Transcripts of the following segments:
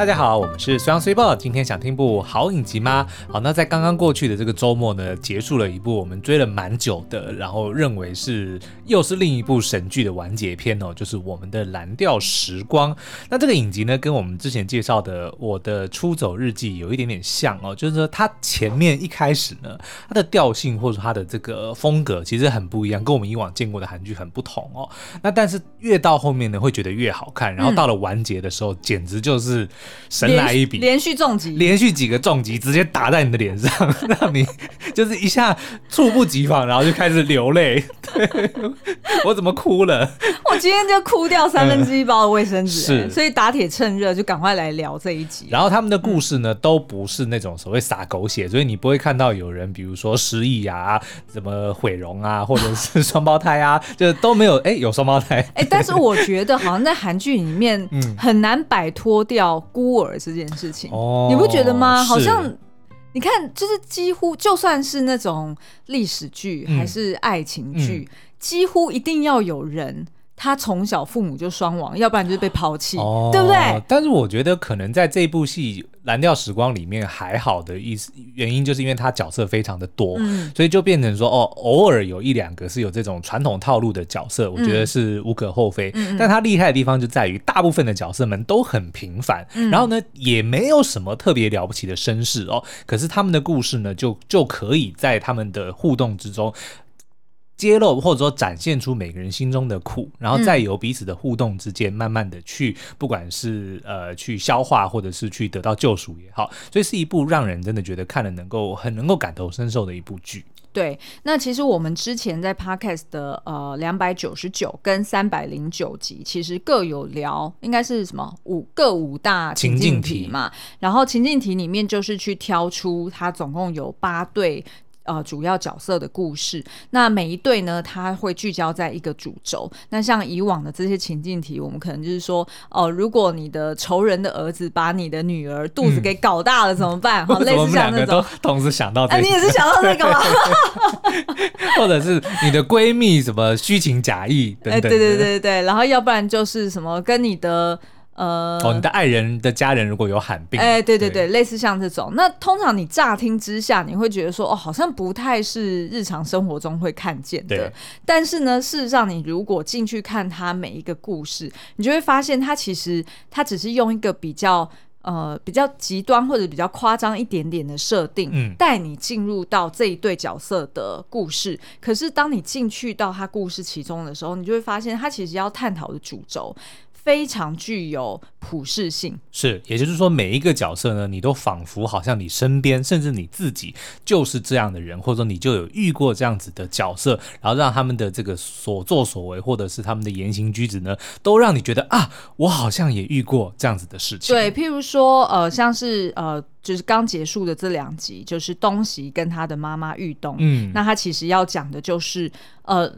大家好，我们是虽阳虽报。今天想听部好影集吗？好，那在刚刚过去的这个周末呢，结束了一部我们追了蛮久的，然后认为是又是另一部神剧的完结篇哦，就是我们的《蓝调时光》。那这个影集呢，跟我们之前介绍的《我的出走日记》有一点点像哦，就是说它前面一开始呢，它的调性或者它的这个风格其实很不一样，跟我们以往见过的韩剧很不同哦。那但是越到后面呢，会觉得越好看，然后到了完结的时候，嗯、简直就是。神来一笔，连续重击，连续几个重击，直接打在你的脸上，让你就是一下猝不及防，然后就开始流泪。对，我怎么哭了？我今天就哭掉三分之一包的卫生纸，欸，是，所以打铁趁热就赶快来聊这一集。然后他们的故事呢，都不是那种所谓撒狗血，所以你不会看到有人比如说失忆啊，怎么毁容啊，或者是双胞胎啊，就都没有。哎，有双胞胎。哎，但是我觉得好像在韩剧里面，很难摆脱掉孤儿这件事情。哦，你不觉得吗？好像。你看，就是几乎就算是那种历史剧还是爱情剧，几乎一定要有人。他从小父母就双亡，要不然就是被抛弃，哦、对不对？但是我觉得可能在这部戏《蓝调时光》里面还好的意思原因，就是因为他角色非常的多，嗯、所以就变成说哦，偶尔有一两个是有这种传统套路的角色，我觉得是无可厚非。嗯、但他厉害的地方就在于，大部分的角色们都很平凡，嗯、然后呢，也没有什么特别了不起的身世哦。可是他们的故事呢，就就可以在他们的互动之中。揭露或者说展现出每个人心中的苦，然后再由彼此的互动之间，慢慢的去，不管是呃去消化，或者是去得到救赎也好，所以是一部让人真的觉得看了能够很能够感同身受的一部剧。对，那其实我们之前在 Podcast 的呃两百九十九跟三百零九集，其实各有聊，应该是什么五各五大情境题嘛，然后情境题里面就是去挑出它总共有八对。呃，主要角色的故事，那每一对呢，它会聚焦在一个主轴。那像以往的这些情境题，我们可能就是说，哦、呃，如果你的仇人的儿子把你的女儿肚子给搞大了，怎么办？好、嗯，类似像那种，同时想到，哎、啊，你也是想到那个吗？或者是你的闺蜜什么虚情假意等等，哎，对对对对，然后要不然就是什么跟你的。呃，哦，你的爱人的家人如果有罕病，哎，对对对，对类似像这种，那通常你乍听之下，你会觉得说，哦，好像不太是日常生活中会看见的。对但是呢，事实上，你如果进去看他每一个故事，你就会发现，他其实他只是用一个比较呃比较极端或者比较夸张一点点的设定，嗯，带你进入到这一对角色的故事。可是当你进去到他故事其中的时候，你就会发现，他其实要探讨的主轴。非常具有普适性，是，也就是说，每一个角色呢，你都仿佛好像你身边，甚至你自己就是这样的人，或者说你就有遇过这样子的角色，然后让他们的这个所作所为，或者是他们的言行举止呢，都让你觉得啊，我好像也遇过这样子的事情。对，譬如说，呃，像是呃，就是刚结束的这两集，就是东西跟他的妈妈玉东，嗯，那他其实要讲的就是呃。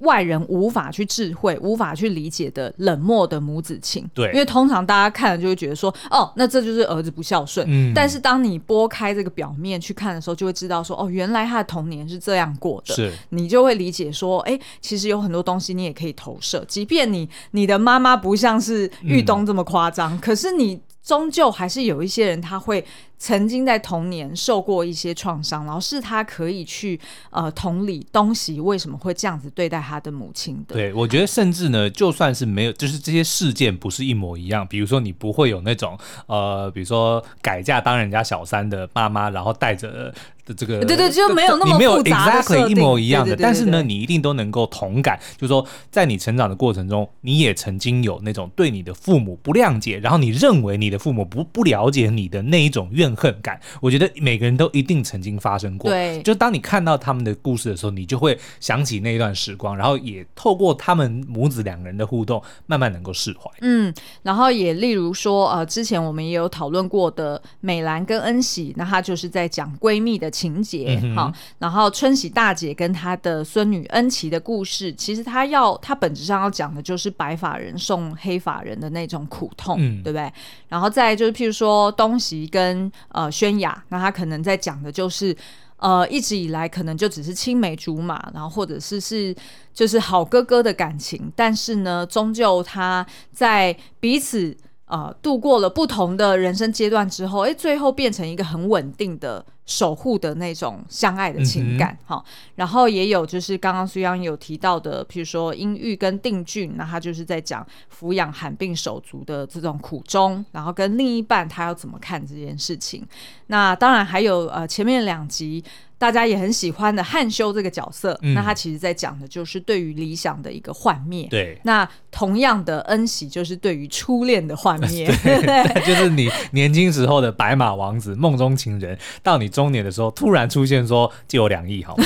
外人无法去智慧、无法去理解的冷漠的母子情，对，因为通常大家看了就会觉得说，哦，那这就是儿子不孝顺。嗯，但是当你拨开这个表面去看的时候，就会知道说，哦，原来他的童年是这样过的。是，你就会理解说，哎，其实有很多东西你也可以投射，即便你你的妈妈不像是玉东这么夸张，嗯，可是你。终究还是有一些人，他会曾经在童年受过一些创伤，然后是他可以去呃同理东西为什么会这样子对待他的母亲的。对，我觉得甚至呢，就算是没有，就是这些事件不是一模一样，比如说你不会有那种呃，比如说改嫁当人家小三的爸妈，然后带着。这个对对，就没有那么没有 exactly 一模一样的，但是呢，你一定都能够同感，就是说，在你成长的过程中，你也曾经有那种对你的父母不谅解，然后你认为你的父母不不了解你的那一种怨恨感。我觉得每个人都一定曾经发生过。对，就当你看到他们的故事的时候，你就会想起那一段时光，然后也透过他们母子两个人的互动，慢慢能够释怀。嗯，然后也例如说，呃，之前我们也有讨论过的美兰跟恩喜，那她就是在讲闺蜜的。情节好，然后春喜大姐跟她的孙女恩琪的故事，其实她要她本质上要讲的就是白发人送黑发人的那种苦痛，嗯、对不对？然后再就是譬如说东西跟呃宣雅，那他可能在讲的就是呃一直以来可能就只是青梅竹马，然后或者是是就是好哥哥的感情，但是呢，终究他在彼此。呃度过了不同的人生阶段之后，哎，最后变成一个很稳定的。守护的那种相爱的情感，哈、嗯，然后也有就是刚刚苏央有提到的，譬如说阴郁跟定俊，那他就是在讲抚养罕病手足的这种苦衷，然后跟另一半他要怎么看这件事情。那当然还有呃前面两集。大家也很喜欢的汉修这个角色，嗯、那他其实在讲的就是对于理想的一个幻灭。对，那同样的恩喜就是对于初恋的幻灭。对，就是你年轻时候的白马王子、梦中情人，到你中年的时候突然出现说借我两亿好吗？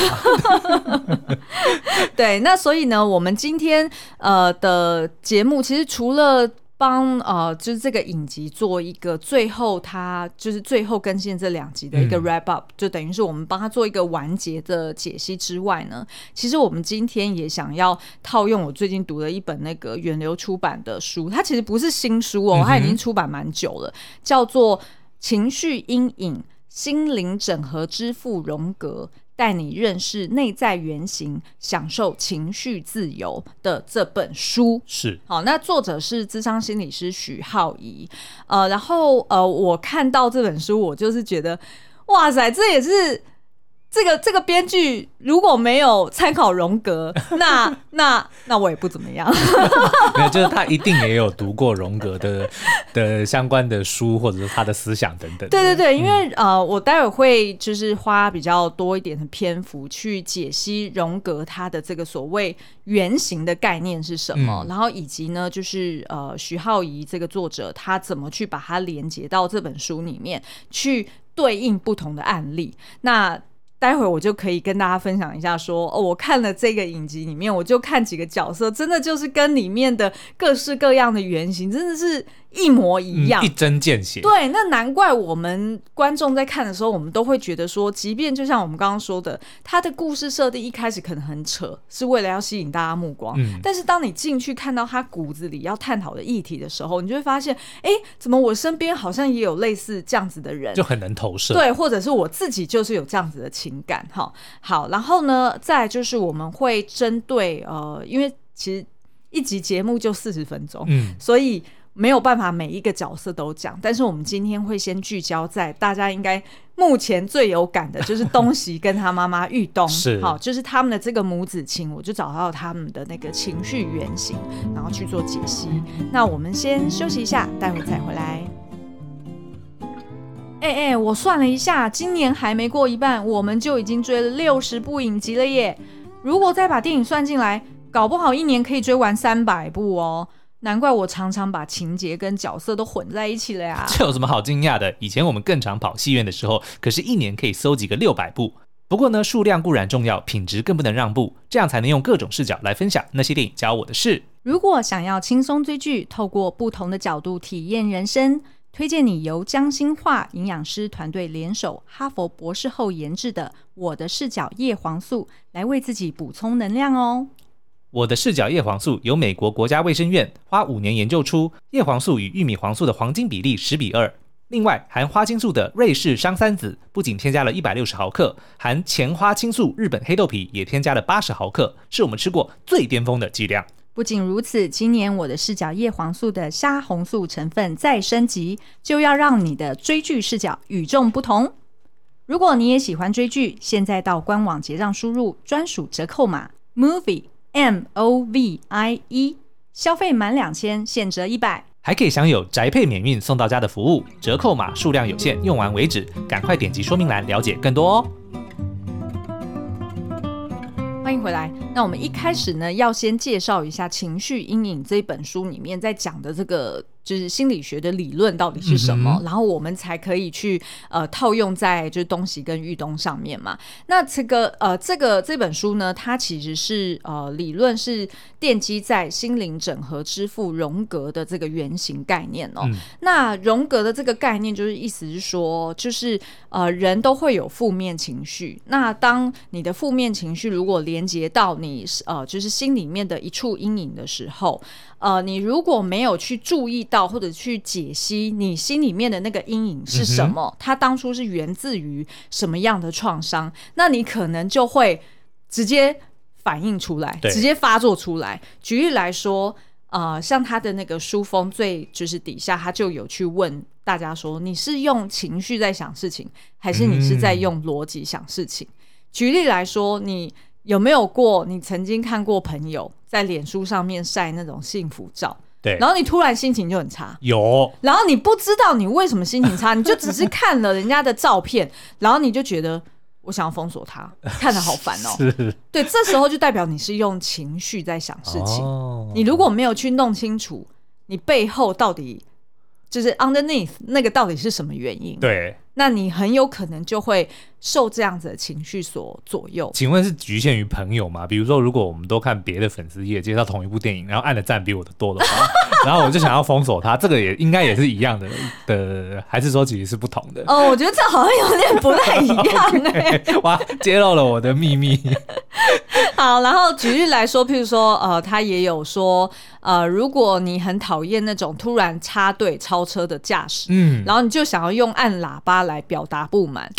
对，那所以呢，我们今天呃的节目其实除了。帮呃，就是这个影集做一个最后，它就是最后更新这两集的一个 wrap up，、嗯、就等于是我们帮他做一个完结的解析之外呢，其实我们今天也想要套用我最近读的一本那个远流出版的书，它其实不是新书哦，它已经出版蛮久了，嗯、叫做《情绪阴影：心灵整合之父荣格》。带你认识内在原型，享受情绪自由的这本书是好。那作者是智商心理师许浩怡，呃，然后呃，我看到这本书，我就是觉得，哇塞，这也是。这个这个编剧如果没有参考荣格，那那那我也不怎么样。没有，就是他一定也有读过荣格的的相关的书，或者是他的思想等等。对对对，因为、嗯、呃，我待会会就是花比较多一点的篇幅去解析荣格他的这个所谓原型的概念是什么，嗯、然后以及呢，就是呃，许皓宜这个作者他怎么去把它连接到这本书里面去对应不同的案例。那待会我就可以跟大家分享一下说，说哦，我看了这个影集里面，我就看几个角色，真的就是跟里面的各式各样的原型，真的是。一模一样，嗯、一针见血。对，那难怪我们观众在看的时候，我们都会觉得说，即便就像我们刚刚说的，他的故事设定一开始可能很扯，是为了要吸引大家目光。嗯，但是当你进去看到他骨子里要探讨的议题的时候，你就会发现，哎，怎么我身边好像也有类似这样子的人，就很能投射。对，或者是我自己就是有这样子的情感。哈，好，然后呢，再就是我们会针对呃，因为其实一集节目就四十分钟，嗯，所以。没有办法每一个角色都讲，但是我们今天会先聚焦在大家应该目前最有感的，就是东西跟他妈妈玉东，是好，就是他们的这个母子情，我就找到他们的那个情绪原型，然后去做解析。那我们先休息一下，待会再回来。哎哎，我算了一下，今年还没过一半，我们就已经追了六十部影集了耶！如果再把电影算进来，搞不好一年可以追完三百部哦。难怪我常常把情节跟角色都混在一起了呀！这有什么好惊讶的？以前我们更常跑戏院的时候，可是一年可以搜集个六百部。不过呢，数量固然重要，品质更不能让步，这样才能用各种视角来分享那些电影教我的事。如果想要轻松追剧，透过不同的角度体验人生，推荐你由江心化营养师团队联手哈佛博士后研制的《我的视角叶黄素》，来为自己补充能量哦。我的视角叶黄素由美国国家卫生院花五年研究出，叶黄素与玉米黄素的黄金比例十比二。另外，含花青素的瑞士商三子不仅添加了一百六十毫克，含前花青素日本黑豆皮也添加了八十毫克，是我们吃过最巅峰的剂量。不仅如此，今年我的视角叶黄素的虾红素成分再升级，就要让你的追剧视角与众不同。如果你也喜欢追剧，现在到官网结账输入专属折扣码 movie。M O V I E，消费满两千现折一百，还可以享有宅配免运送到家的服务，折扣码数量有限，用完为止，赶快点击说明栏了解更多哦。欢迎回来。那我们一开始呢，要先介绍一下《情绪阴影》这本书里面在讲的这个。就是心理学的理论到底是什么，嗯、然后我们才可以去呃套用在就是东西跟玉东上面嘛。那这个呃这个这本书呢，它其实是呃理论是奠基在心灵整合之父荣格的这个原型概念哦。嗯、那荣格的这个概念就是意思是说，就是呃人都会有负面情绪。那当你的负面情绪如果连接到你呃就是心里面的一处阴影的时候。呃，你如果没有去注意到或者去解析你心里面的那个阴影是什么，嗯、它当初是源自于什么样的创伤，那你可能就会直接反映出来，直接发作出来。举例来说，呃，像他的那个书封最就是底下，他就有去问大家说，你是用情绪在想事情，还是你是在用逻辑想事情？嗯、举例来说，你有没有过你曾经看过朋友在脸书上面晒那种幸福照？对，然后你突然心情就很差，有，然后你不知道你为什么心情差，你就只是看了人家的照片，然后你就觉得。我想要封锁他，看得好烦哦。是，对，这时候就代表你是用情绪在想事情。哦，你如果没有去弄清楚，你背后到底就是 underneath 那个到底是什么原因？对。那你很有可能就会受这样子的情绪所左右。请问是局限于朋友吗？比如说，如果我们都看别的粉丝页介绍同一部电影，然后按的赞比我的多的话，然后我就想要封锁他，这个也应该也是一样的的，还是说其实是不同的？哦，我觉得这好像有点不太一样 哎、欸。哇，揭露了我的秘密。好，然后举例来说，譬如说，呃，他也有说，呃，如果你很讨厌那种突然插队超车的驾驶，嗯，然后你就想要用按喇叭。来表达不满，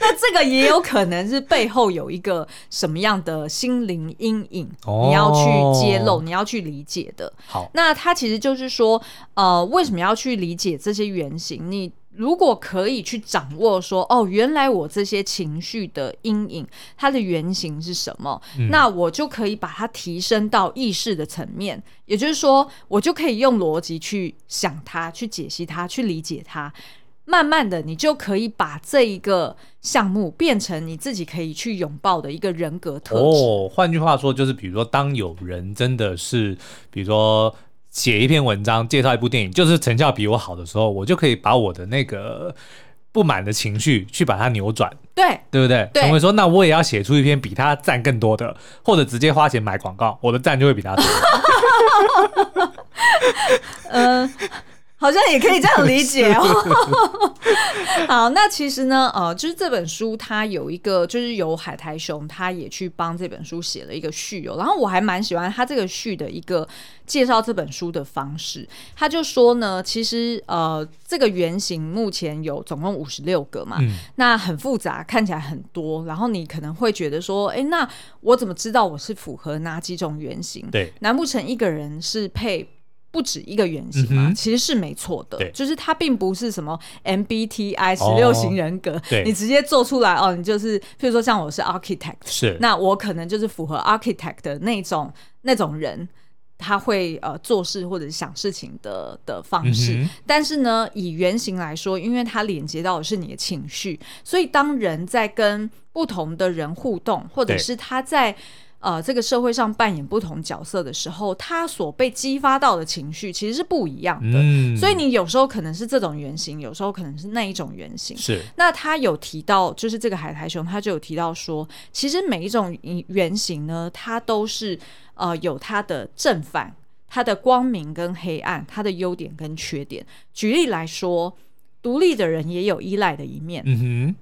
那这个也有可能是背后有一个什么样的心灵阴影，你要去揭露，你要去理解的。好，那他其实就是说，呃，为什么要去理解这些原型？你如果可以去掌握说，哦，原来我这些情绪的阴影，它的原型是什么？嗯，那我就可以把它提升到意识的层面，也就是说，我就可以用逻辑去想它，去解析它，去理解它。慢慢的，你就可以把这一个项目变成你自己可以去拥抱的一个人格特质。哦，换句话说，就是比如说，当有人真的是，比如说写一篇文章介绍一部电影，就是成效比我好的时候，我就可以把我的那个不满的情绪去把它扭转，对，对不对？对。成为说，那我也要写出一篇比他赞更多的，或者直接花钱买广告，我的赞就会比他多。嗯。好像也可以这样理解哦。好，那其实呢，呃，就是这本书它有一个，就是由海苔熊他也去帮这本书写了一个序哦。然后我还蛮喜欢他这个序的一个介绍这本书的方式。他就说呢，其实呃，这个原型目前有总共五十六个嘛，嗯，那很复杂，看起来很多。然后你可能会觉得说，哎，那我怎么知道我是符合哪几种原型？对，难不成一个人是配？不止一个原型嘛，嗯、其实是没错的。就是它并不是什么 MBTI 十六型人格，哦，你直接做出来哦，你就是，譬如说像我是 Architect，是，那我可能就是符合 Architect 的那种那种人，他会呃做事或者是想事情的的方式，嗯。但是呢，以原型来说，因为它连接到的是你的情绪，所以当人在跟不同的人互动，或者是他在。呃，这个社会上扮演不同角色的时候，他所被激发到的情绪其实是不一样的。嗯，所以你有时候可能是这种原型，有时候可能是那一种原型。是。那他有提到，就是这个海苔熊，他就有提到说，其实每一种原型呢，它都是呃有它的正反，它的光明跟黑暗，它的优点跟缺点。举例来说，独立的人也有依赖的一面。嗯哼。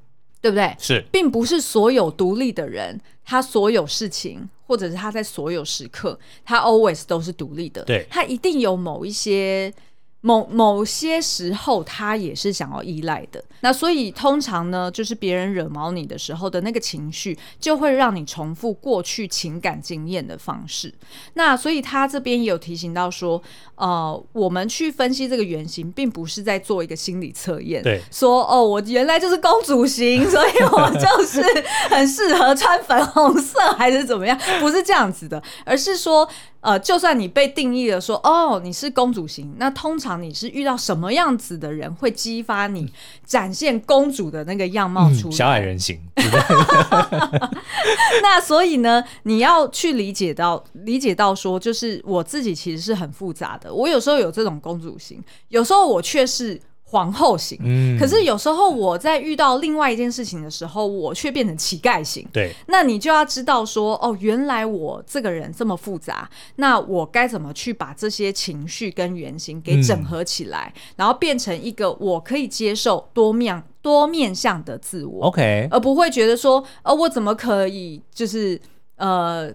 对不对？是，并不是所有独立的人，他所有事情，或者是他在所有时刻，他 always 都是独立的。对，他一定有某一些。某某些时候，他也是想要依赖的。那所以通常呢，就是别人惹毛你的时候的那个情绪，就会让你重复过去情感经验的方式。那所以他这边也有提醒到说，呃，我们去分析这个原型，并不是在做一个心理测验，对，说哦，我原来就是公主型，所以我就是很适合穿粉红色，还是怎么样？不是这样子的，而是说。呃，就算你被定义了说，哦，你是公主型，那通常你是遇到什么样子的人会激发你展现公主的那个样貌出来？嗯、小矮人型。那所以呢，你要去理解到，理解到说，就是我自己其实是很复杂的。我有时候有这种公主型，有时候我却是。皇后型，嗯，可是有时候我在遇到另外一件事情的时候，我却变成乞丐型。对，那你就要知道说，哦，原来我这个人这么复杂，那我该怎么去把这些情绪跟原型给整合起来，嗯，然后变成一个我可以接受多面多面向的自我？OK，而不会觉得说，呃，我怎么可以就是呃，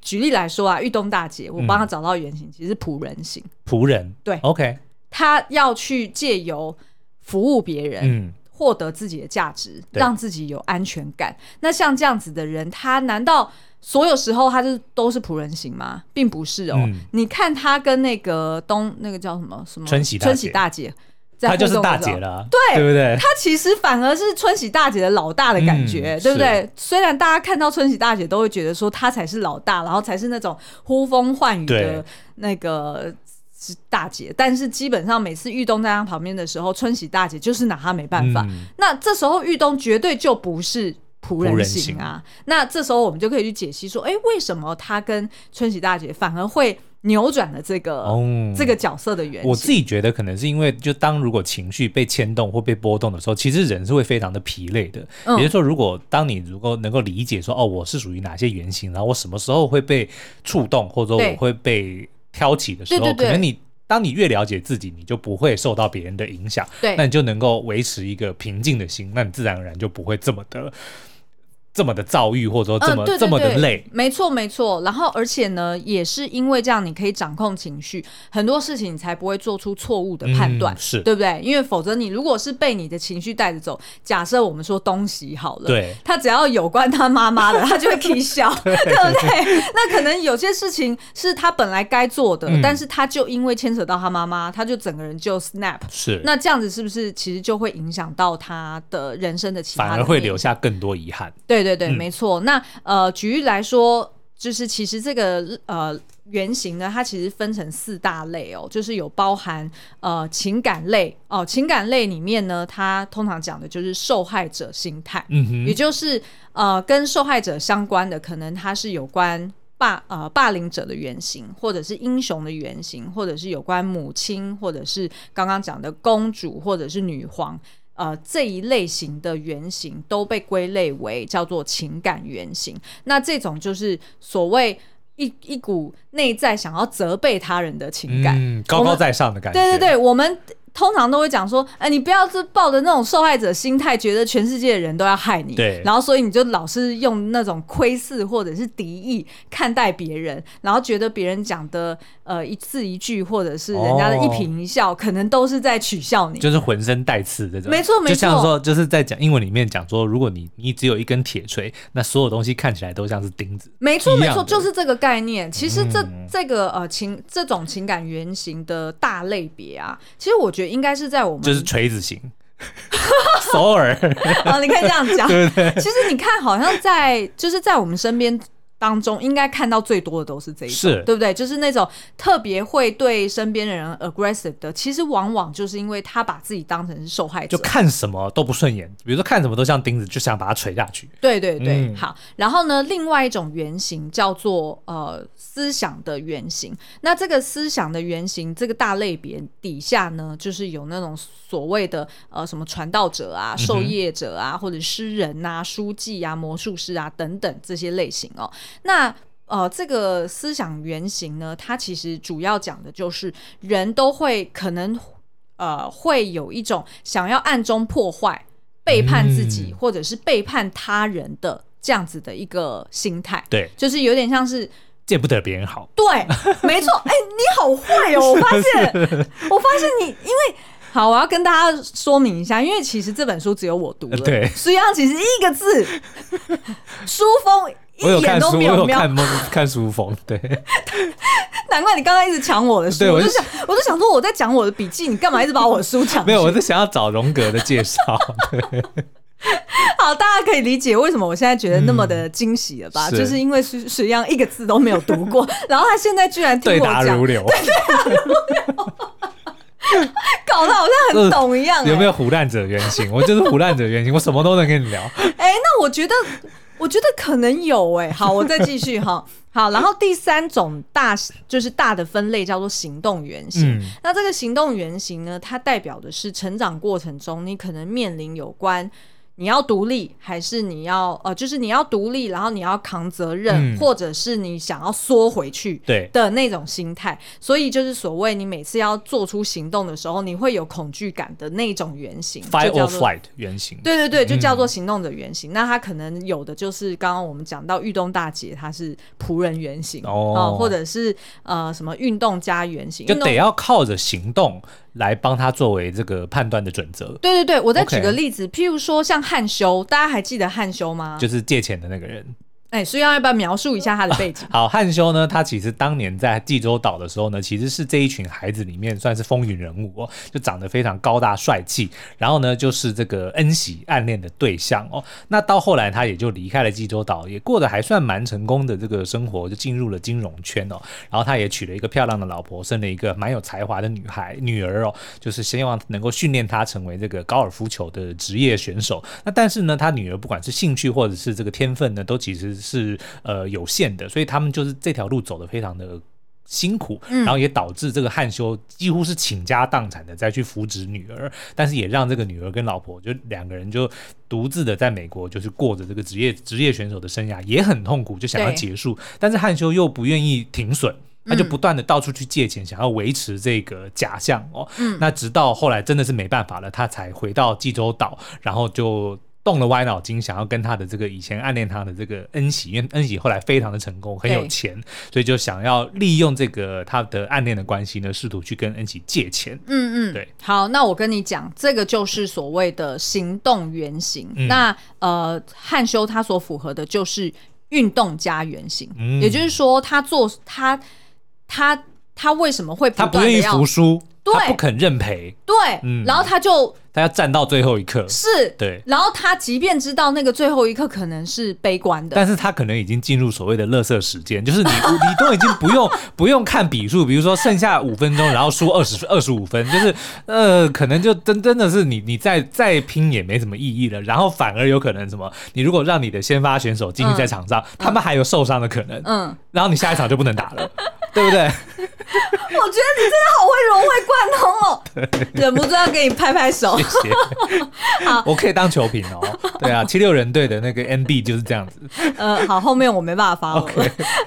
举例来说啊，玉东大姐，我帮她找到原型，嗯，其实是仆人型，仆人，对，OK。他要去借由服务别人，嗯，获得自己的价值，让自己有安全感。那像这样子的人，他难道所有时候他是都是仆人型吗？并不是哦。嗯、你看他跟那个东那个叫什么什么春喜春喜大姐，她就是大姐了，对对不对？她其实反而是春喜大姐的老大的感觉，嗯、对不对？虽然大家看到春喜大姐都会觉得说她才是老大，然后才是那种呼风唤雨的那个大姐，但是基本上每次玉东在他旁边的时候，春喜大姐就是拿她没办法。嗯、那这时候玉东绝对就不是。仆人型啊，那这时候我们就可以去解析说，哎，为什么他跟春喜大姐反而会扭转了这个、哦、这个角色的原因？我自己觉得可能是因为，就当如果情绪被牵动或被波动的时候，其实人是会非常的疲累的。嗯、也就是说，如果当你如果能够理解说，哦，我是属于哪些原型，然后我什么时候会被触动，或者说我会被挑起的时候，对对对对，可能你当你越了解自己，你就不会受到别人的影响，对，那你就能够维持一个平静的心，那你自然而然就不会这么的。这么的遭遇，或者说这么、这么的累，没错没错。然后，而且呢，也是因为这样，你可以掌控情绪，很多事情你才不会做出错误的判断，嗯、是对不对？因为否则你如果是被你的情绪带着走，假设我们说东西好了，对，他只要有关他妈妈的，他就会啼 笑，对不对？那可能有些事情是他本来该做的，嗯、但是他就因为牵扯到他妈妈，他就整个人就 snap，是。那这样子是不是其实就会影响到他的人生的其他的，反而会留下更多遗憾？对。对对，没错。那呃，举例来说，就是其实这个呃原型呢，它其实分成四大类哦，就是有包含呃情感类哦，情感类里面呢，它通常讲的就是受害者心态，嗯哼，也就是呃跟受害者相关的，可能它是有关霸呃霸凌者的原型，或者是英雄的原型，或者是有关母亲，或者是刚刚讲的公主，或者是女皇。呃，这一类型的原型都被归类为叫做情感原型。那这种就是所谓一一股内在想要责备他人的情感，嗯，高高在上的感觉。对对对，我们。通常都会讲说，哎，你不要是抱着那种受害者心态，觉得全世界的人都要害你，对，然后所以你就老是用那种窥视或者是敌意看待别人，然后觉得别人讲的呃一字一句或者是人家的一颦一笑，哦、可能都是在取笑你，就是浑身带刺这种。没错没错，就像说就是在讲英文里面讲说，如果你你只有一根铁锤，那所有东西看起来都像是钉子。没错没错，就是这个概念。其实这、嗯、这个呃情这种情感原型的大类别啊，其实我觉得。应该是在我们就是锤子型，首尔哦，你可以这样讲。对对对，其实你看，好像在就是在我们身边。当中应该看到最多的都是这一种，是对不对？就是那种特别会对身边的人 aggressive 的，其实往往就是因为他把自己当成是受害者，就看什么都不顺眼，比如说看什么都像钉子，就想把它锤下去。对对对，嗯、好。然后呢，另外一种原型叫做呃思想的原型。那这个思想的原型这个大类别底下呢，就是有那种所谓的呃什么传道者啊、授业者啊，嗯、或者诗人啊、书记啊、魔术师啊等等这些类型哦。那呃，这个思想原型呢，它其实主要讲的就是人都会可能呃会有一种想要暗中破坏、背叛自己、嗯、或者是背叛他人的这样子的一个心态。对，就是有点像是见不得别人好。对，没错。哎、欸，你好坏哦！我发现，我发现你，因为好，我要跟大家说明一下，因为其实这本书只有我读了。对，实际上其实一个字，书封。我有看书，我有看 看书封，对。难怪你刚刚一直抢我的书，对我就想，我就想说我在讲我的笔记，你干嘛一直把我的书抢？没有，我是想要找荣格的介绍。好，大家可以理解为什么我现在觉得那么的惊喜了吧？嗯、是就是因为实实际上一个字都没有读过，然后他现在居然听我讲，对答如流，对答如流，搞得好像很懂一样、欸。有没有胡烂者原型？我就是胡烂者原型，我什么都能跟你聊。哎、欸，那我觉得。我觉得可能有哎、欸，好，我再继续哈。好，然后第三种大就是大的分类叫做行动原型。嗯、那这个行动原型呢，它代表的是成长过程中你可能面临有关。你要独立，还是你要呃，就是你要独立，然后你要扛责任，嗯、或者是你想要缩回去的那种心态。所以就是所谓你每次要做出行动的时候，你会有恐惧感的那种原型，fight or flight 原型。对对对，就叫做行动的原型。嗯、那他可能有的就是刚刚我们讲到玉东大姐，她是仆人原型哦、呃，或者是呃什么运动家原型，就得要靠着行动。来帮他作为这个判断的准则。对对对，我再举个例子譬如说像汉修，大家还记得汉修吗？就是借钱的那个人。哎，所以要不要描述一下他的背景？好，汉修呢，他其实当年在济州岛的时候呢，其实是这一群孩子里面算是风云人物哦，就长得非常高大帅气，然后呢，就是这个恩喜暗恋的对象哦。那到后来他也就离开了济州岛，也过得还算蛮成功的这个生活，就进入了金融圈哦。然后他也娶了一个漂亮的老婆，生了一个蛮有才华的女孩女儿哦，就是希望能够训练他成为这个高尔夫球的职业选手。那但是呢，他女儿不管是兴趣或者是这个天分呢，都其实是呃有限的，所以他们就是这条路走的非常的辛苦，然后也导致这个汉修几乎是倾家荡产的再去扶植女儿，但是也让这个女儿跟老婆就两个人就独自的在美国就是过着这个职业职业选手的生涯，也很痛苦，就想要结束，但是汉修又不愿意停损，他就不断的到处去借钱，想要维持这个假象哦。那直到后来真的是没办法了，他才回到济州岛，然后就。动了歪脑筋，想要跟他的这个以前暗恋他的这个恩喜，因为恩喜后来非常的成功，很有钱，所以就想要利用这个他的暗恋的关系呢，试图去跟恩喜借钱。嗯嗯，对。好，那我跟你讲，这个就是所谓的行动原型。嗯、那呃，汉修他所符合的就是运动加原型，嗯、也就是说，他做他他他为什么会不他不愿意服输，对他不肯认赔，对，嗯、然后他就。他要站到最后一刻，是。对。然后他即便知道那个最后一刻可能是悲观的，但是他可能已经进入所谓的垃圾时间，就是你 你都已经不用不用看比数，比如说剩下五分钟，然后输二十二十五分，就是呃，可能就真真的是你你再再拼也没什么意义了。然后反而有可能什么，你如果让你的先发选手进去在场上，嗯、他们还有受伤的可能，嗯，然后你下一场就不能打了，对不对？我觉得你真的好会融会贯通哦，忍不住要给你拍拍手。谢谢。好，我可以当球评哦。对啊，七六人队的那个 NB 就是这样子。呃，好，后面我没办法发了。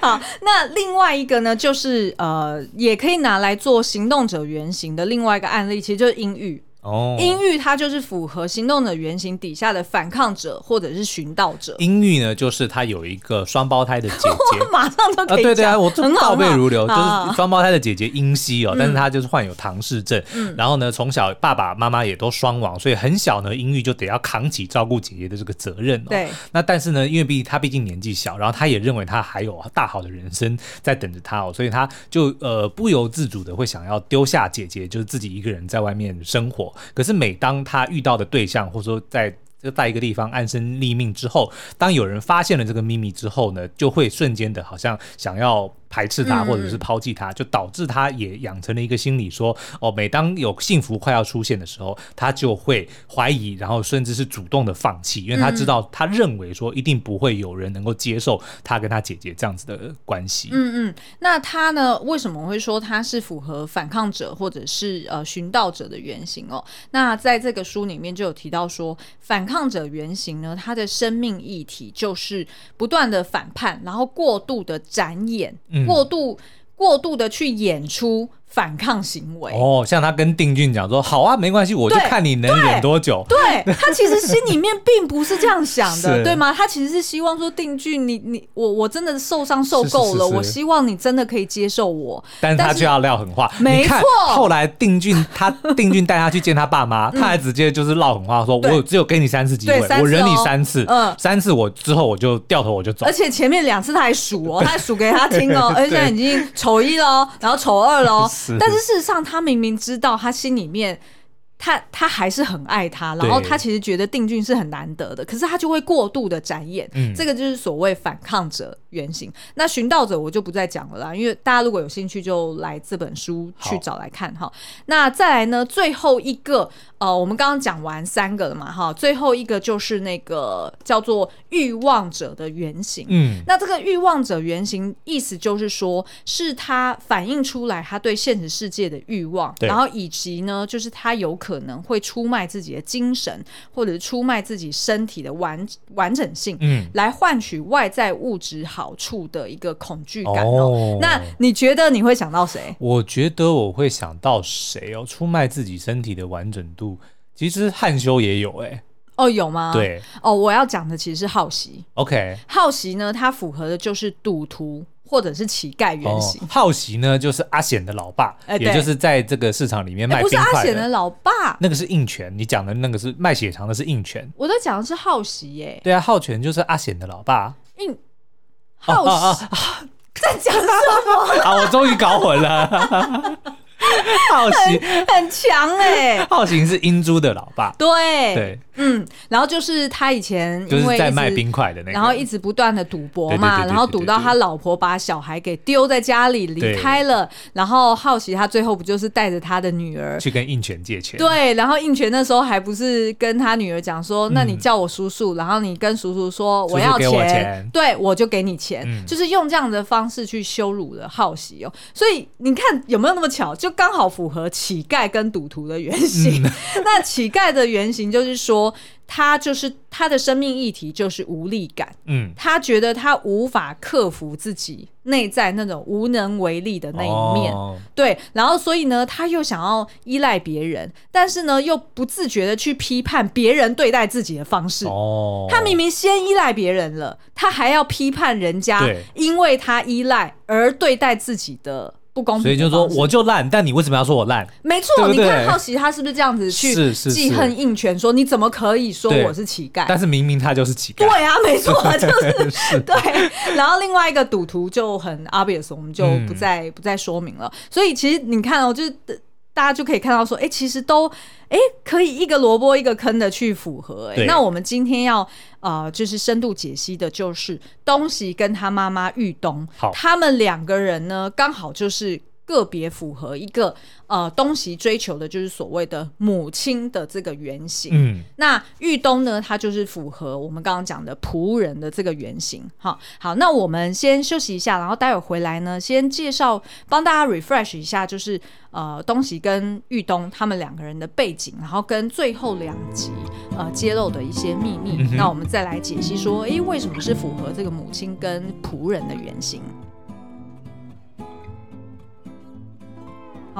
好，那另外一个呢，就是呃，也可以拿来做行动者原型的另外一个案例，其实就是阴郁。哦，阴郁它就是符合行动的原型底下的反抗者或者是寻道者。阴郁呢，就是他有一个双胞胎的姐姐，马上就可以、啊、对对啊，我倒背如流，就是双胞胎的姐姐英熙哦，嗯、但是她就是患有唐氏症，嗯、然后呢，从小爸爸妈妈也都双亡，所以很小呢，阴郁就得要扛起照顾姐姐的这个责任哦。对，那但是呢，因为毕竟他毕竟年纪小，然后他也认为他还有大好的人生在等着他哦，所以他就呃不由自主的会想要丢下姐姐，就是自己一个人在外面生活。可是每当他遇到的对象，或者说在这在一个地方安身立命之后，当有人发现了这个秘密之后呢，就会瞬间的好像想要。排斥他，或者是抛弃他，嗯、就导致他也养成了一个心理，说哦，每当有幸福快要出现的时候，他就会怀疑，然后甚至是主动的放弃，因为他知道，他认为说一定不会有人能够接受他跟他姐姐这样子的关系。嗯嗯，那他呢，为什么会说他是符合反抗者或者是呃寻道者的原型哦？那在这个书里面就有提到说，反抗者原型呢，他的生命议题就是不断的反叛，然后过度的展演。嗯过度、过度的去演出。反抗行为哦，像他跟定俊讲说：“好啊，没关系，我就看你能忍多久。”对，对他其实心里面并不是这样想的，是对吗？他其实是希望说定俊，你你我我真的受伤受够了，是是是是我希望你真的可以接受我。但是他却要撂狠话，没错。后来定俊他定俊带他去见他爸妈，他还直接就是撂狠话，说我只有给你三次机会，我忍你三次，嗯，三次我之后我就掉头我就走。而且前面两次他还数哦，他还数给他听哦，而且现在已经丑一了，然后丑二了。但是事实上，他明明知道，他心里面。他他还是很爱他，然后他其实觉得定俊是很难得的，可是他就会过度的展演，嗯、这个就是所谓反抗者原型。那寻道者我就不再讲了啦，因为大家如果有兴趣就来这本书去找来看哈。好那再来呢，最后一个呃，我们刚刚讲完三个了嘛哈，最后一个就是那个叫做欲望者的原型。嗯，那这个欲望者原型意思就是说，是他反映出来他对现实世界的欲望，然后以及呢，就是他有可。可能会出卖自己的精神，或者是出卖自己身体的完完整性，嗯，来换取外在物质好处的一个恐惧感哦。哦，那你觉得你会想到谁？我觉得我会想到谁哦？出卖自己身体的完整度，其实汉修也有哎、欸。哦，有吗？对。哦，我要讲的其实是好奇。OK，好奇呢，它符合的就是赌徒。或者是乞丐原型，好习呢，就是阿显的老爸，也就是在这个市场里面卖。不是阿显的老爸，那个是硬权。你讲的那个是卖血肠的，是硬权。我在讲的是好奇耶。对啊，好权就是阿显的老爸。应浩喜在讲什么？啊，我终于搞混了。浩喜很强哎、欸，浩行是英珠的老爸。对。对。嗯，然后就是他以前因为就是在卖冰块的那个，然后一直不断的赌博嘛，然后赌到他老婆把小孩给丢在家里离开了，然后浩喜他最后不就是带着他的女儿去跟应泉借钱？对，然后应泉那时候还不是跟他女儿讲说，嗯、那你叫我叔叔，然后你跟叔叔说我要钱，对，我就给你钱，嗯、就是用这样的方式去羞辱了浩喜哦。所以你看有没有那么巧，就刚好符合乞丐跟赌徒的原型。嗯、那乞丐的原型就是说。他就是他的生命议题就是无力感，嗯，他觉得他无法克服自己内在那种无能为力的那一面，哦、对，然后所以呢，他又想要依赖别人，但是呢，又不自觉的去批判别人对待自己的方式，哦，他明明先依赖别人了，他还要批判人家，因为他依赖而对待自己的。不公平，所以就说我就烂，但你为什么要说我烂？没错，你看好奇他是不是这样子去记恨应权？说你怎么可以说我是乞丐？但是明明他就是乞丐。对啊，没错，就是，是对。然后另外一个赌徒就很 obvious，我们就不再、嗯、不再说明了。所以其实你看哦，就是。大家就可以看到说，哎、欸，其实都，哎、欸，可以一个萝卜一个坑的去符合、欸。哎，那我们今天要呃，就是深度解析的，就是东西跟他妈妈玉东，好，他们两个人呢，刚好就是。个别符合一个呃东西追求的，就是所谓的母亲的这个原型。嗯，那玉东呢，他就是符合我们刚刚讲的仆人的这个原型。好，好，那我们先休息一下，然后待会回来呢，先介绍帮大家 refresh 一下，就是呃东西跟玉东他们两个人的背景，然后跟最后两集呃揭露的一些秘密。嗯、那我们再来解析说，诶，为什么是符合这个母亲跟仆人的原型？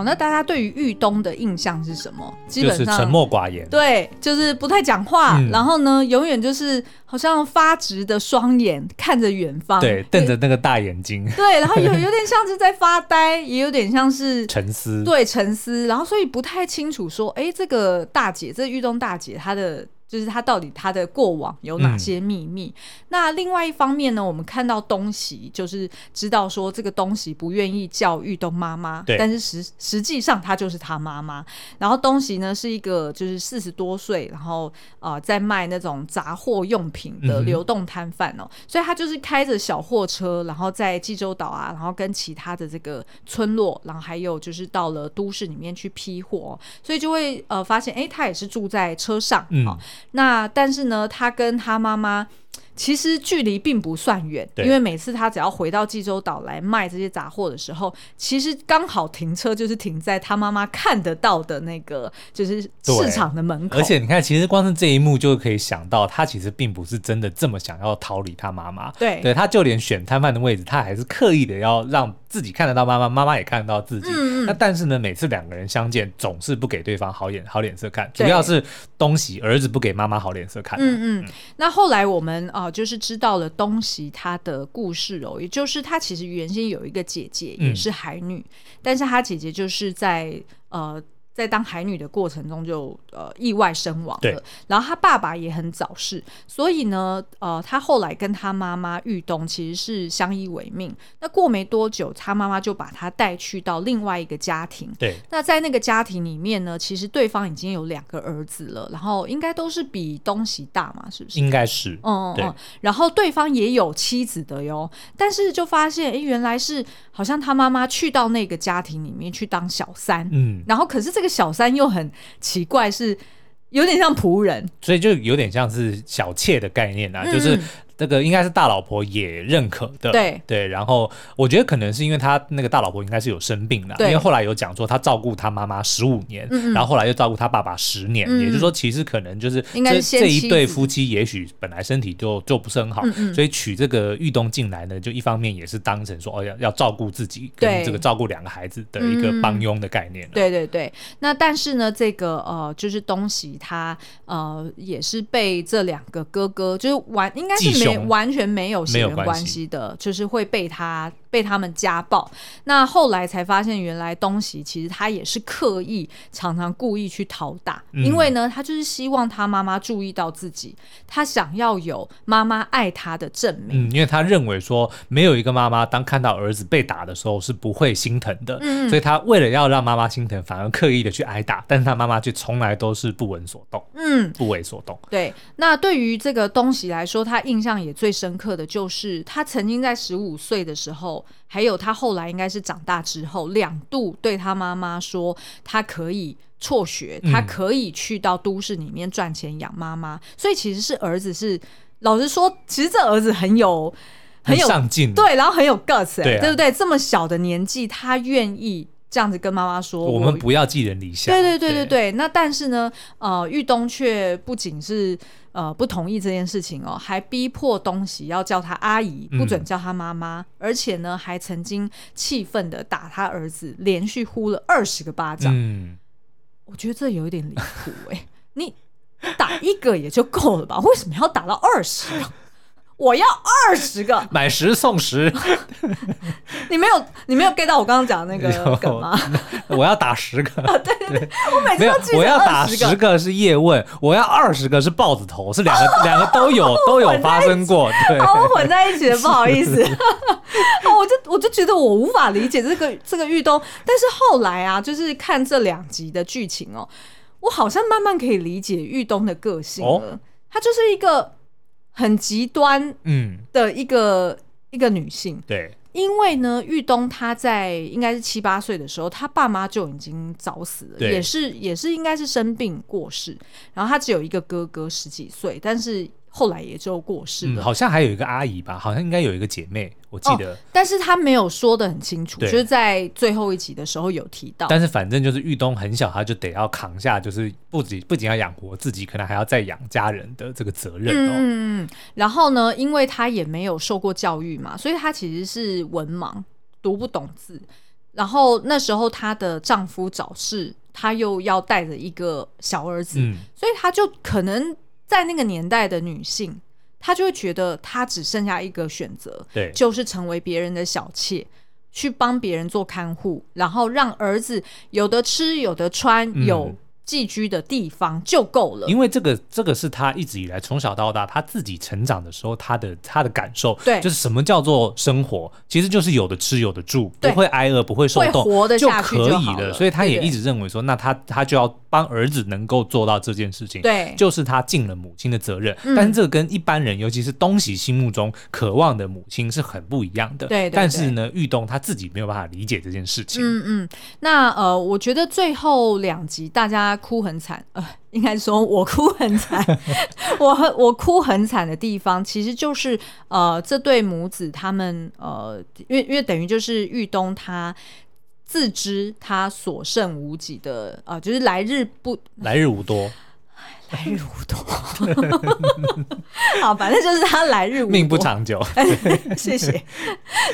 好，那大家对于玉东的印象是什么？基本上沉默寡言，对，就是不太讲话。嗯、然后呢，永远就是好像发直的双眼看着远方，对，瞪着那个大眼睛，对，然后有有点像是在发呆，也有点像是 沉思，对，沉思。然后所以不太清楚说，哎，这个大姐，这个玉东大姐，她的。就是他到底他的过往有哪些秘密？嗯、那另外一方面呢，我们看到东西就是知道说这个东西不愿意叫玉东妈妈，但是实实际上他就是他妈妈。然后东西呢是一个就是四十多岁，然后啊、呃、在卖那种杂货用品的流动摊贩哦，嗯、所以他就是开着小货车，然后在济州岛啊，然后跟其他的这个村落，然后还有就是到了都市里面去批货，所以就会呃发现，哎，他也是住在车上啊。嗯那但是呢，他跟他妈妈其实距离并不算远，对因为每次他只要回到济州岛来卖这些杂货的时候，其实刚好停车就是停在他妈妈看得到的那个就是市场的门口。而且你看，其实光是这一幕就可以想到，他其实并不是真的这么想要逃离他妈妈。对，对，他就连选摊贩的位置，他还是刻意的要让。自己看得到妈妈，妈妈也看得到自己。嗯、那但是呢，每次两个人相见，总是不给对方好眼好脸色看。主要是东西儿子不给妈妈好脸色看。嗯嗯。嗯，那后来我们啊、呃，就是知道了东西他的故事哦，也就是他其实原先有一个姐姐，也是海女，嗯、但是他姐姐就是在呃。在当海女的过程中就呃意外身亡了，对然后他爸爸也很早逝，所以呢呃他后来跟他妈妈玉东其实是相依为命。那过没多久，他妈妈就把他带去到另外一个家庭。对，那在那个家庭里面呢，其实对方已经有两个儿子了，然后应该都是比东西大嘛，是不是？应该是，嗯嗯。然后对方也有妻子的哟，但是就发现哎，原来是好像他妈妈去到那个家庭里面去当小三，嗯，然后可是这个。小三又很奇怪，是有点像仆人，所以就有点像是小妾的概念啊，嗯、就是。这个应该是大老婆也认可的，对对。然后我觉得可能是因为他那个大老婆应该是有生病的，因为后来有讲说他照顾他妈妈十五年，嗯嗯然后后来又照顾他爸爸十年，也就是说其实可能就是这这一对夫妻也许本来身体就就不是很好，所以娶这个玉东进来呢，就一方面也是当成说哦要要照顾自己跟这个照顾两个孩子的一个帮佣的概念。对对对。那但是呢，这个呃就是东西他呃也是被这两个哥哥就是完应该是没。完全没有血缘关系的，就是会被他被他们家暴。那后来才发现，原来东西其实他也是刻意常常故意去讨打，嗯、因为呢，他就是希望他妈妈注意到自己，他想要有妈妈爱他的证明。嗯，因为他认为说，没有一个妈妈当看到儿子被打的时候是不会心疼的，嗯，所以他为了要让妈妈心疼，反而刻意的去挨打，但是他妈妈却从来都是不闻所动，嗯，不为所动。对，那对于这个东西来说，他印象也最深刻的就是他曾经在十五岁的时候。还有他后来应该是长大之后，两度对他妈妈说，他可以辍学，他可以去到都市里面赚钱养妈妈。嗯、所以其实是儿子是，老实说，其实这儿子很有很有上进，对，然后很有 guts，对，啊、对不对？这么小的年纪，他愿意这样子跟妈妈说，我们不要寄人篱下。对对对对对。对那但是呢，呃，玉东却不仅是。呃，不同意这件事情哦，还逼迫东西要叫他阿姨，不准叫他妈妈，嗯、而且呢，还曾经气愤的打他儿子，连续呼了二十个巴掌。嗯，我觉得这有一点离谱哎，你打一个也就够了吧？为什么要打到二十个？我要二十个，买十送十。你没有，你没有 get 到我刚刚讲的那个梗吗？我要打十个。对对对，我每次都记得我要打十个是叶问，我要二十个是豹子头，是两个 两个都有都有发生过，对，我混在一起的，不好意思。我就我就觉得我无法理解这个这个玉东，但是后来啊，就是看这两集的剧情哦，我好像慢慢可以理解玉东的个性了。他就是一个。很极端，嗯，的一个、嗯、一个女性，对，因为呢，玉东她在应该是七八岁的时候，她爸妈就已经早死了，对。也是也是应该是生病过世，然后她只有一个哥哥十几岁，但是。后来也就过世了，嗯，好像还有一个阿姨吧，好像应该有一个姐妹，我记得。哦，但是她没有说的很清楚，就是在最后一集的时候有提到。但是反正就是玉东很小，他就得要扛下，就是不仅不仅要养活自己，可能还要再养家人的这个责任哦。嗯，然后呢，因为他也没有受过教育嘛，所以他其实是文盲，读不懂字。然后那时候她的丈夫早逝，她又要带着一个小儿子，嗯，所以她就可能。在那个年代的女性，她就会觉得她只剩下一个选择，对，就是成为别人的小妾，去帮别人做看护，然后让儿子有的吃，有的穿，嗯、有。寄居的地方就够了，因为这个这个是他一直以来从小到大他自己成长的时候他的他的感受，对，就是什么叫做生活，其实就是有的吃有的住，不会挨饿不会受冻，活得下去就可以了。所以他也一直认为说，那他他就要帮儿子能够做到这件事情，对，就是他尽了母亲的责任。但是这个跟一般人，尤其是东西心目中渴望的母亲是很不一样的。对，但是呢，玉东他自己没有办法理解这件事情。嗯嗯，那呃，我觉得最后两集大家。哭很惨，呃，应该说我哭很惨，我很我哭很惨的地方，其实就是呃，这对母子他们呃，因为因为等于就是玉东他自知他所剩无几的呃，就是来日不来日无多。来日无多，好，反正就是他来日无多，命不长久。谢谢。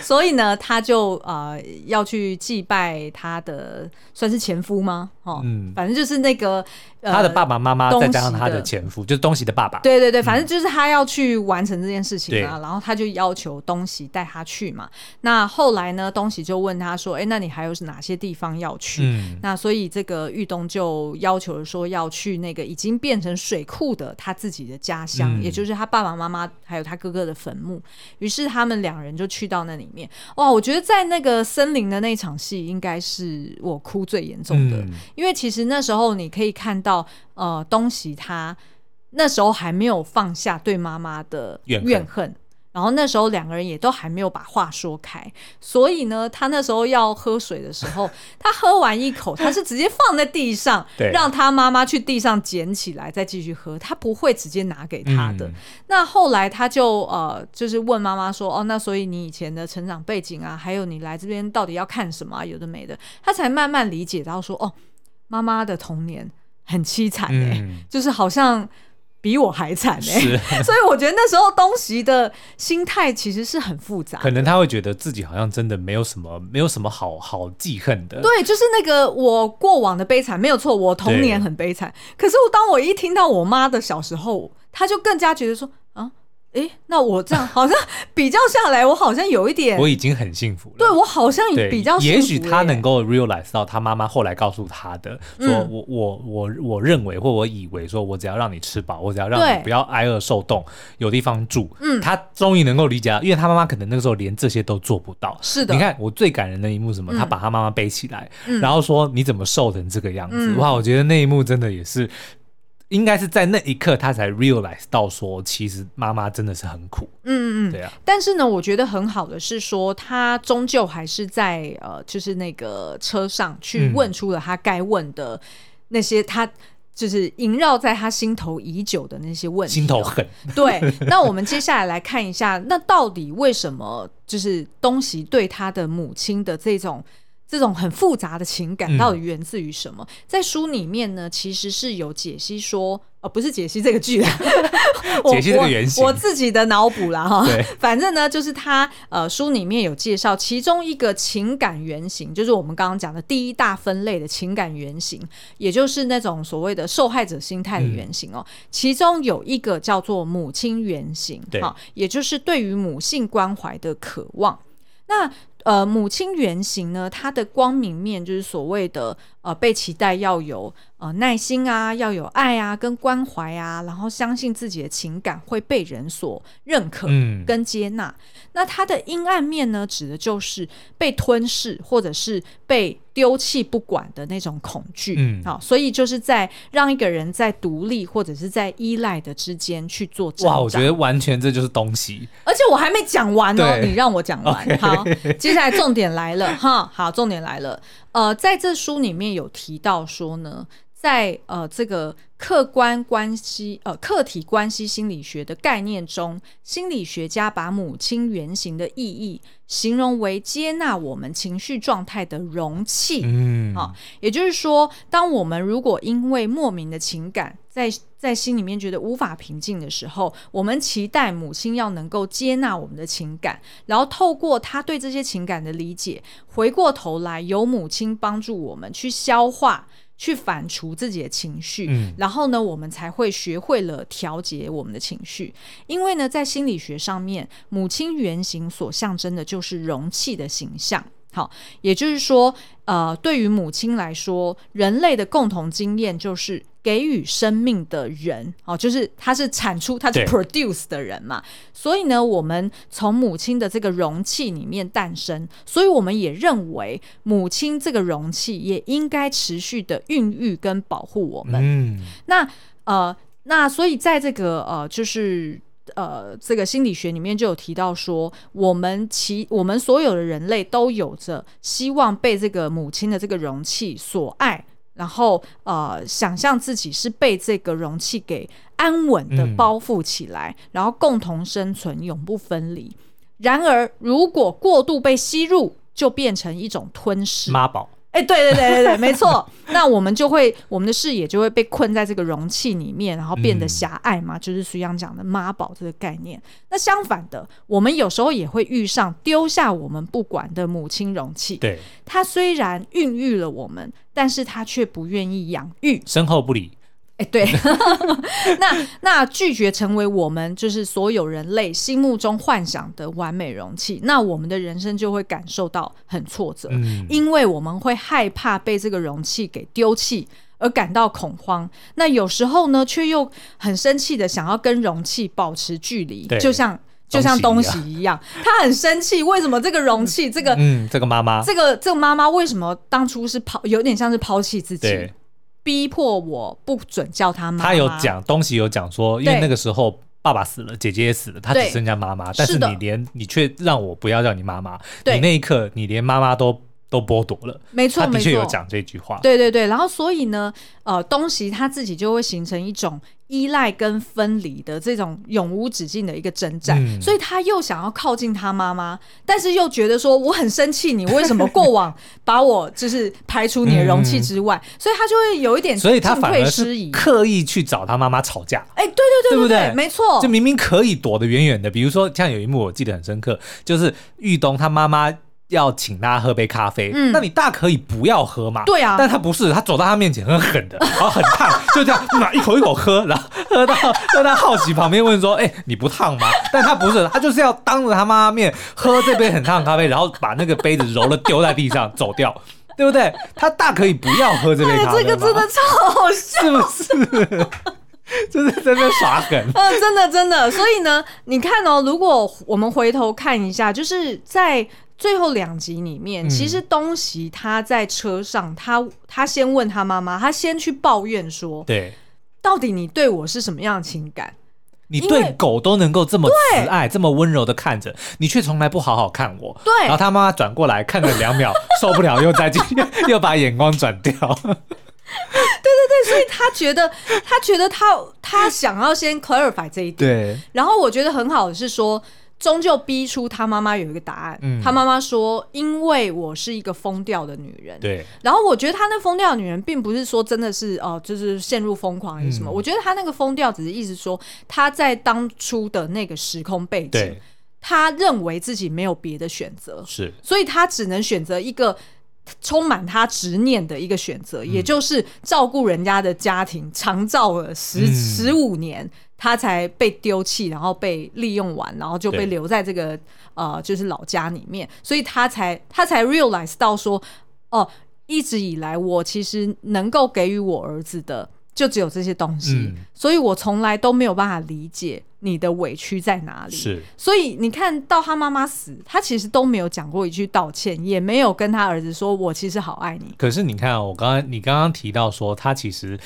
所以呢，他就呃要去祭拜他的，算是前夫吗？哦，嗯，反正就是那个。他的爸爸妈妈再加上他的前夫，就是东西的爸爸。对对对，反正就是他要去完成这件事情啊，然后他就要求东西带他去嘛。那后来呢，东西就问他说：“哎，那你还有是哪些地方要去？”那所以这个玉东就要求说要去那个已经变成水库的他自己的家乡，也就是他爸爸妈妈还有他哥哥的坟墓。于是他们两人就去到那里面。哇，我觉得在那个森林的那场戏，应该是我哭最严重的，因为其实那时候你可以看到。呃，东西他那时候还没有放下对妈妈的怨恨，怨恨，然后那时候两个人也都还没有把话说开，所以呢，他那时候要喝水的时候，他喝完一口，他是直接放在地上，让他妈妈去地上捡起来再继续喝，他不会直接拿给他的。嗯、那后来他就呃，就是问妈妈说：“哦，那所以你以前的成长背景啊，还有你来这边到底要看什么啊？有的没的。”他才慢慢理解到说：“哦，妈妈的童年。”很凄惨哎，嗯、就是好像比我还惨 所以我觉得那时候东西的心态其实是很复杂，可能他会觉得自己好像真的没有什么，没有什么好好记恨的。对，就是那个我过往的悲惨没有错，我童年很悲惨。可是我当我一听到我妈的小时候，他就更加觉得说啊，哎，那我这样好像比较下来，我好像有一点，我已经很幸福了。对，我好像比较幸福。也许他能够 realize 到他妈妈后来告诉他的，说我我我我认为或我以为，说我只要让你吃饱，我只要让你不要挨饿受冻，有地方住。嗯，他终于能够理解了，因为他妈妈可能那个时候连这些都做不到。是的，你看我最感人的一幕是什么？他把他妈妈背起来，然后说你怎么瘦成这个样子？哇，我觉得那一幕真的也是。应该是在那一刻，他才 realize 到说，其实妈妈真的是很苦。嗯嗯嗯，对啊。但是呢，我觉得很好的是说，他终究还是在呃，就是那个车上去问出了他该问的那些，他就是萦绕在他心头已久的那些问题。心头狠。对。那我们接下来来看一下，那到底为什么就是东西对他的母亲的这种。这种很复杂的情感到底源自于什么？嗯、在书里面呢，其实是有解析说，呃，不是解析这个剧，解析这个原型，我，我自己的脑补啦哈。反正呢，就是他呃书里面有介绍，其中一个情感原型，就是我们刚刚讲的第一大分类的情感原型，也就是那种所谓的受害者心态的原型哦。嗯、其中有一个叫做母亲原型，对，也就是对于母性关怀的渴望。那呃，母亲原型呢，它的光明面就是所谓的呃，被期待要有呃耐心啊，要有爱啊，跟关怀啊，然后相信自己的情感会被人所认可跟接纳。嗯、那它的阴暗面呢，指的就是被吞噬或者是被丢弃不管的那种恐惧。嗯，好，所以就是在让一个人在独立或者是在依赖的之间去做。哇，我觉得完全这就是东西。而且我还没讲完哦，你让我讲完。好，接下来重点来了哈，好，重点来了。呃，在这书里面有提到说呢，在呃这个客观关系呃客体关系心理学的概念中，心理学家把母亲原型的意义形容为接纳我们情绪状态的容器。嗯，啊，也就是说，当我们如果因为莫名的情感在在心里面觉得无法平静的时候，我们期待母亲要能够接纳我们的情感，然后透过她对这些情感的理解，回过头来由母亲帮助我们去消化、去反刍自己的情绪，嗯，然后呢，我们才会学会了调节我们的情绪。因为呢，在心理学上面，母亲原型所象征的就是容器的形象。好，也就是说，呃，对于母亲来说，人类的共同经验就是给予生命的人，哦，就是他是产出，他是 produce 的人嘛。所以呢，我们从母亲的这个容器里面诞生，所以我们也认为母亲这个容器也应该持续的孕育跟保护我们。嗯，那呃，那所以在这个呃，就是。呃，这个心理学里面就有提到说，我们其我们所有的人类都有着希望被这个母亲的这个容器所爱，然后呃，想象自己是被这个容器给安稳的包覆起来，嗯、然后共同生存，永不分离。然而，如果过度被吸入，就变成一种吞噬。妈宝。哎，对对对对对，没错。那我们就会，我们的视野就会被困在这个容器里面，然后变得狭隘嘛，嗯、就是徐阳讲的妈宝这个概念。那相反的，我们有时候也会遇上丢下我们不管的母亲容器。对，它虽然孕育了我们，但是它却不愿意养育，身后不理。哎，欸、对，那那拒绝成为我们就是所有人类心目中幻想的完美容器，那我们的人生就会感受到很挫折，嗯、因为我们会害怕被这个容器给丢弃而感到恐慌。那有时候呢，却又很生气的想要跟容器保持距离，就像就像东西一样，他很生气，为什么这个容器，这个嗯，这个妈妈，这个这个妈妈为什么当初是抛，有点像是抛弃自己。逼迫我不准叫他妈妈。他有讲东西，有讲说，因为那个时候爸爸死了，姐姐也死了，他只剩下妈妈。但是你连你却让我不要叫你妈妈，你那一刻你连妈妈都都剥夺了。没错，他的确有讲这句话。对对对，然后所以呢，呃，东西他自己就会形成一种。依赖跟分离的这种永无止境的一个征战，嗯、所以他又想要靠近他妈妈，但是又觉得说我很生气，你为什么过往 把我就是排除你的容器之外？嗯、所以他就会有一点，所以他反而是刻意去找他妈妈吵架。哎，对对对，对不对？没错，就明明可以躲得远远的，比如说像有一幕我记得很深刻，就是玉东他妈妈。要请他喝杯咖啡，嗯，那你大可以不要喝嘛。对啊，但他不是，他走到他面前很狠的，然后很烫，就这样，拿一口一口喝，然后喝到 喝到好奇旁边问说：“哎、欸，你不烫吗？”但他不是，他就是要当着他妈妈面喝这杯很烫的咖啡，然后把那个杯子揉了丢在地上走掉，对不对？他大可以不要喝这杯咖啡，这个真的超好笑，是不是？这 是真的耍狠，嗯，真的真的。所以呢，你看哦，如果我们回头看一下，就是在。最后两集里面，其实东西他在车上，他他先问他妈妈，他先去抱怨说：“对，到底你对我是什么样的情感？你对狗都能够这么慈爱，这么温柔的看着，你却从来不好好看我。”对，然后他妈妈转过来看了两秒，受不了，又再进，又把眼光转掉。对对对，所以他觉得，他觉得他他想要先 clarify 这一点。对，然后我觉得很好的是说。终究逼出他妈妈有一个答案。嗯，他妈妈说：“因为我是一个疯掉的女人。”对。然后我觉得他那疯掉的女人，并不是说真的是哦、呃，就是陷入疯狂还是什么。嗯、我觉得他那个疯掉，只是意思说他在当初的那个时空背景，他认为自己没有别的选择，是，所以他只能选择一个充满他执念的一个选择，嗯、也就是照顾人家的家庭，长照了十十五年。他才被丢弃，然后被利用完，然后就被留在这个呃，就是老家里面，所以他才他才 realize 到说，哦，一直以来我其实能够给予我儿子的就只有这些东西，嗯、所以我从来都没有办法理解你的委屈在哪里。是，所以你看到他妈妈死，他其实都没有讲过一句道歉，也没有跟他儿子说我其实好爱你。可是你看、哦，我刚刚你刚刚提到说他其实。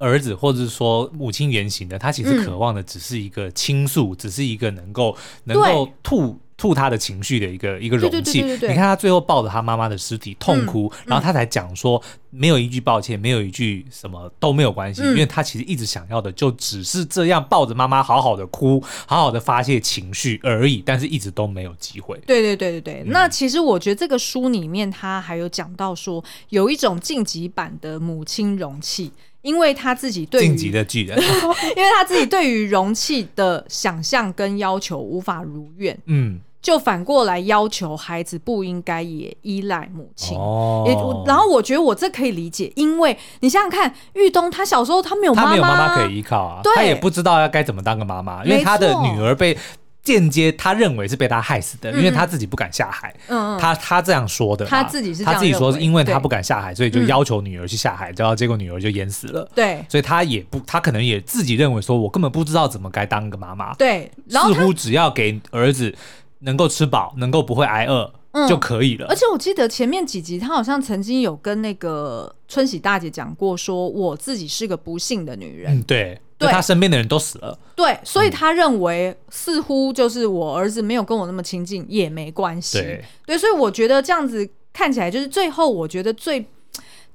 儿子，或者是说母亲原型的，他其实渴望的只是一个倾诉，嗯、只是一个能够能够吐吐他的情绪的一个一个容器。你看他最后抱着他妈妈的尸体痛哭，嗯、然后他才讲说没有一句抱歉，没有一句什么都没有关系，嗯、因为他其实一直想要的就只是这样抱着妈妈好好的哭，好好的发泄情绪而已，但是一直都没有机会。对对对对对。嗯、那其实我觉得这个书里面他还有讲到说，有一种晋级版的母亲容器。因为他自己对于晋级的巨人，因为他自己对于容器的想象跟要求无法如愿，嗯，就反过来要求孩子不应该也依赖母亲。哦，也然后我觉得我这可以理解，因为你想想看，玉东他小时候他没有妈妈，他没有妈妈可以依靠啊，他也不知道要该怎么当个妈妈，因为他的女儿被。间接他认为是被他害死的，因为他自己不敢下海。嗯，他他这样说的，他自己是他自己说是因为他不敢下海，所以就要求女儿去下海，然后结果女儿就淹死了。对，所以他也不，他可能也自己认为说，我根本不知道怎么该当个妈妈。对，似乎只要给儿子能够吃饱，能够不会挨饿就可以了。而且我记得前面几集，他好像曾经有跟那个春喜大姐讲过，说我自己是个不幸的女人。嗯，对。对他身边的人都死了，对，所以他认为似乎就是我儿子没有跟我那么亲近也没关系，对，对，所以我觉得这样子看起来就是最后我觉得最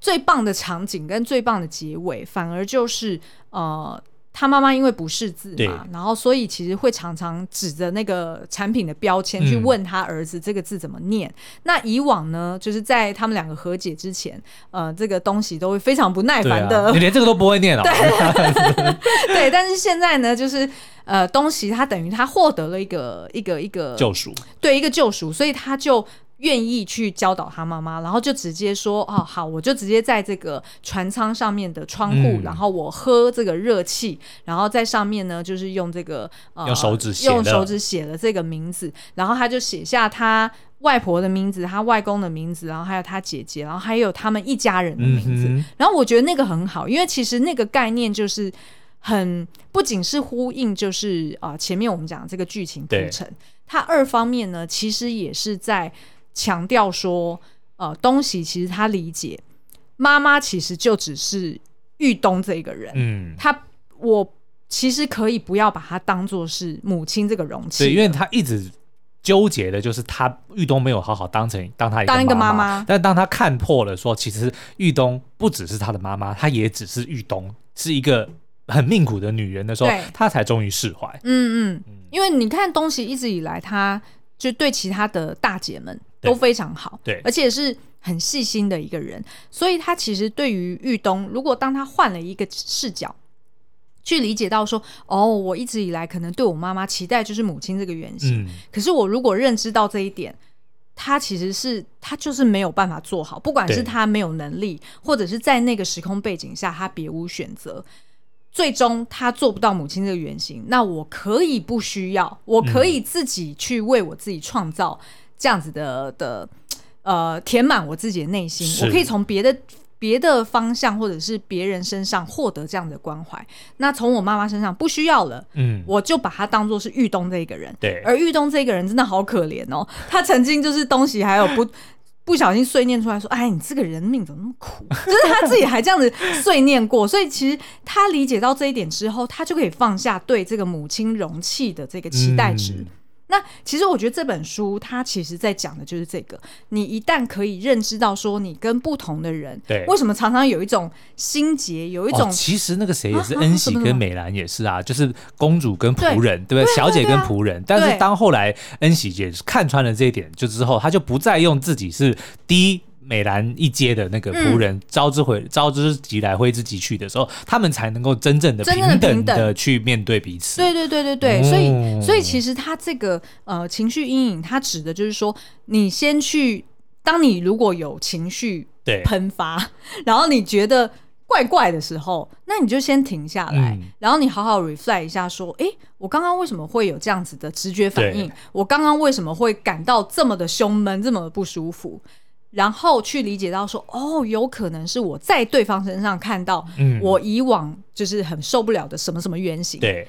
最棒的场景跟最棒的结尾，反而就是呃。他妈妈因为不识字嘛，然后所以其实会常常指着那个产品的标签去问他儿子这个字怎么念。嗯、那以往呢，就是在他们两个和解之前，呃，这个东西都会非常不耐烦的，啊、你连这个都不会念了。对，对，但是现在呢，就是呃，东西他等于他获得了一个一个一个救赎，对，一个救赎，所以他就。愿意去教导他妈妈，然后就直接说：“哦，好，我就直接在这个船舱上面的窗户，嗯、然后我喝这个热气，然后在上面呢，就是用这个呃，用手指写用手指写了这个名字，然后他就写下他外婆的名字，他外公的名字，然后还有他姐姐，然后还有他们一家人的名字。嗯、然后我觉得那个很好，因为其实那个概念就是很不仅是呼应，就是啊、呃，前面我们讲的这个剧情铺陈，它二方面呢，其实也是在。强调说，呃，东西其实他理解妈妈其实就只是玉东这个人，嗯，他我其实可以不要把他当做是母亲这个容器，对，因为他一直纠结的就是他玉东没有好好当成当他一个妈妈，当一个妈妈，但当他看破了说，其实玉东不只是他的妈妈，她也只是玉东是一个很命苦的女人的时候，对。他才终于释怀。嗯嗯，因为你看东西一直以来，他就对其他的大姐们。都非常好，对，而且是很细心的一个人，所以他其实对于玉东，如果当他换了一个视角去理解到说，哦，我一直以来可能对我妈妈期待就是母亲这个原型，嗯、可是我如果认知到这一点，他其实是他就是没有办法做好，不管是他没有能力，或者是在那个时空背景下他别无选择，最终他做不到母亲这个原型。那我可以不需要，我可以自己去为我自己创造这样子的的呃填满我自己的内心，我可以从别的。别的方向或者是别人身上获得这样的关怀，那从我妈妈身上不需要了，嗯，我就把她当做是玉东这一个人，对，而玉东这个人真的好可怜哦，他曾经就是东西还有不 不小心碎念出来说，哎，你这个人命怎么那么苦？就是他自己还这样子碎念过，所以其实他理解到这一点之后，他就可以放下对这个母亲容器的这个期待值。嗯那其实我觉得这本书它其实在讲的就是这个，你一旦可以认知到说你跟不同的人，对，为什么常常有一种心结，有一种、哦、其实那个谁也是恩喜跟美兰也是啊，就是公主跟仆人，对，不对？小姐跟仆人，但是当后来恩喜姐看穿了这一点，就之后她就不再用自己是第一。美兰一阶的那个仆人，招之回，招之即来，挥之即去的时候，他们才能够真正的平等的去面对彼此。对对对对对，所以所以其实他这个呃情绪阴影，它指的就是说，你先去，当你如果有情绪喷发，然后你觉得怪怪的时候，那你就先停下来，然后你好好 reflect 一下，说，哎，我刚刚为什么会有这样子的直觉反应？我刚刚为什么会感到这么的胸闷，这么的不舒服？然后去理解到说，哦，有可能是我在对方身上看到，我以往就是很受不了的什么什么原型。对。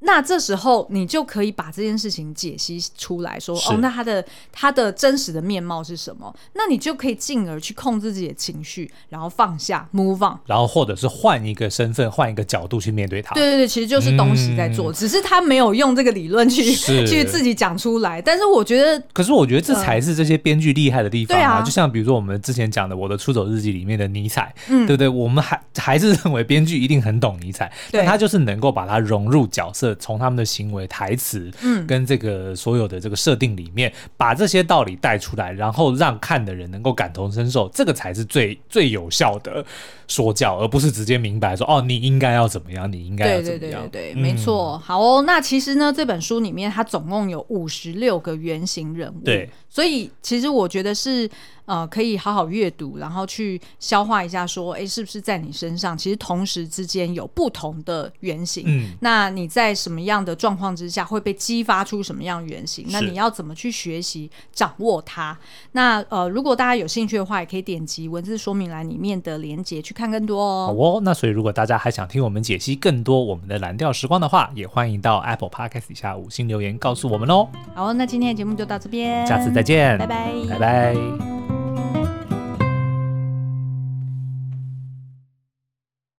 那这时候你就可以把这件事情解析出来说，哦，那他的他的真实的面貌是什么？那你就可以进而去控制自己的情绪，然后放下，move on，然后或者是换一个身份，换一个角度去面对他。对对对，其实就是东西在做，嗯、只是他没有用这个理论去 去自己讲出来。但是我觉得，可是我觉得这才是这些编剧厉害的地方啊！呃、就像比如说我们之前讲的《我的出走日记》里面的尼采，嗯，对不对？我们还还是认为编剧一定很懂尼采，但他就是能够把它融入角色。从他们的行为、台词，嗯，跟这个所有的这个设定里面，嗯、把这些道理带出来，然后让看的人能够感同身受，这个才是最最有效的说教，而不是直接明白说哦，你应该要怎么样，你应该要怎么样。对对对对，对、嗯、没错。好哦，那其实呢，这本书里面它总共有五十六个原型人物，对，所以其实我觉得是。呃，可以好好阅读，然后去消化一下，说，哎，是不是在你身上，其实同时之间有不同的原型？嗯，那你在什么样的状况之下会被激发出什么样原型？那你要怎么去学习掌握它？那呃，如果大家有兴趣的话，也可以点击文字说明栏里面的连接去看更多哦。好哦，那所以如果大家还想听我们解析更多我们的蓝调时光的话，也欢迎到 Apple Podcast 底下五星留言告诉我们哦。好，那今天的节目就到这边，下次再见，拜拜，拜拜。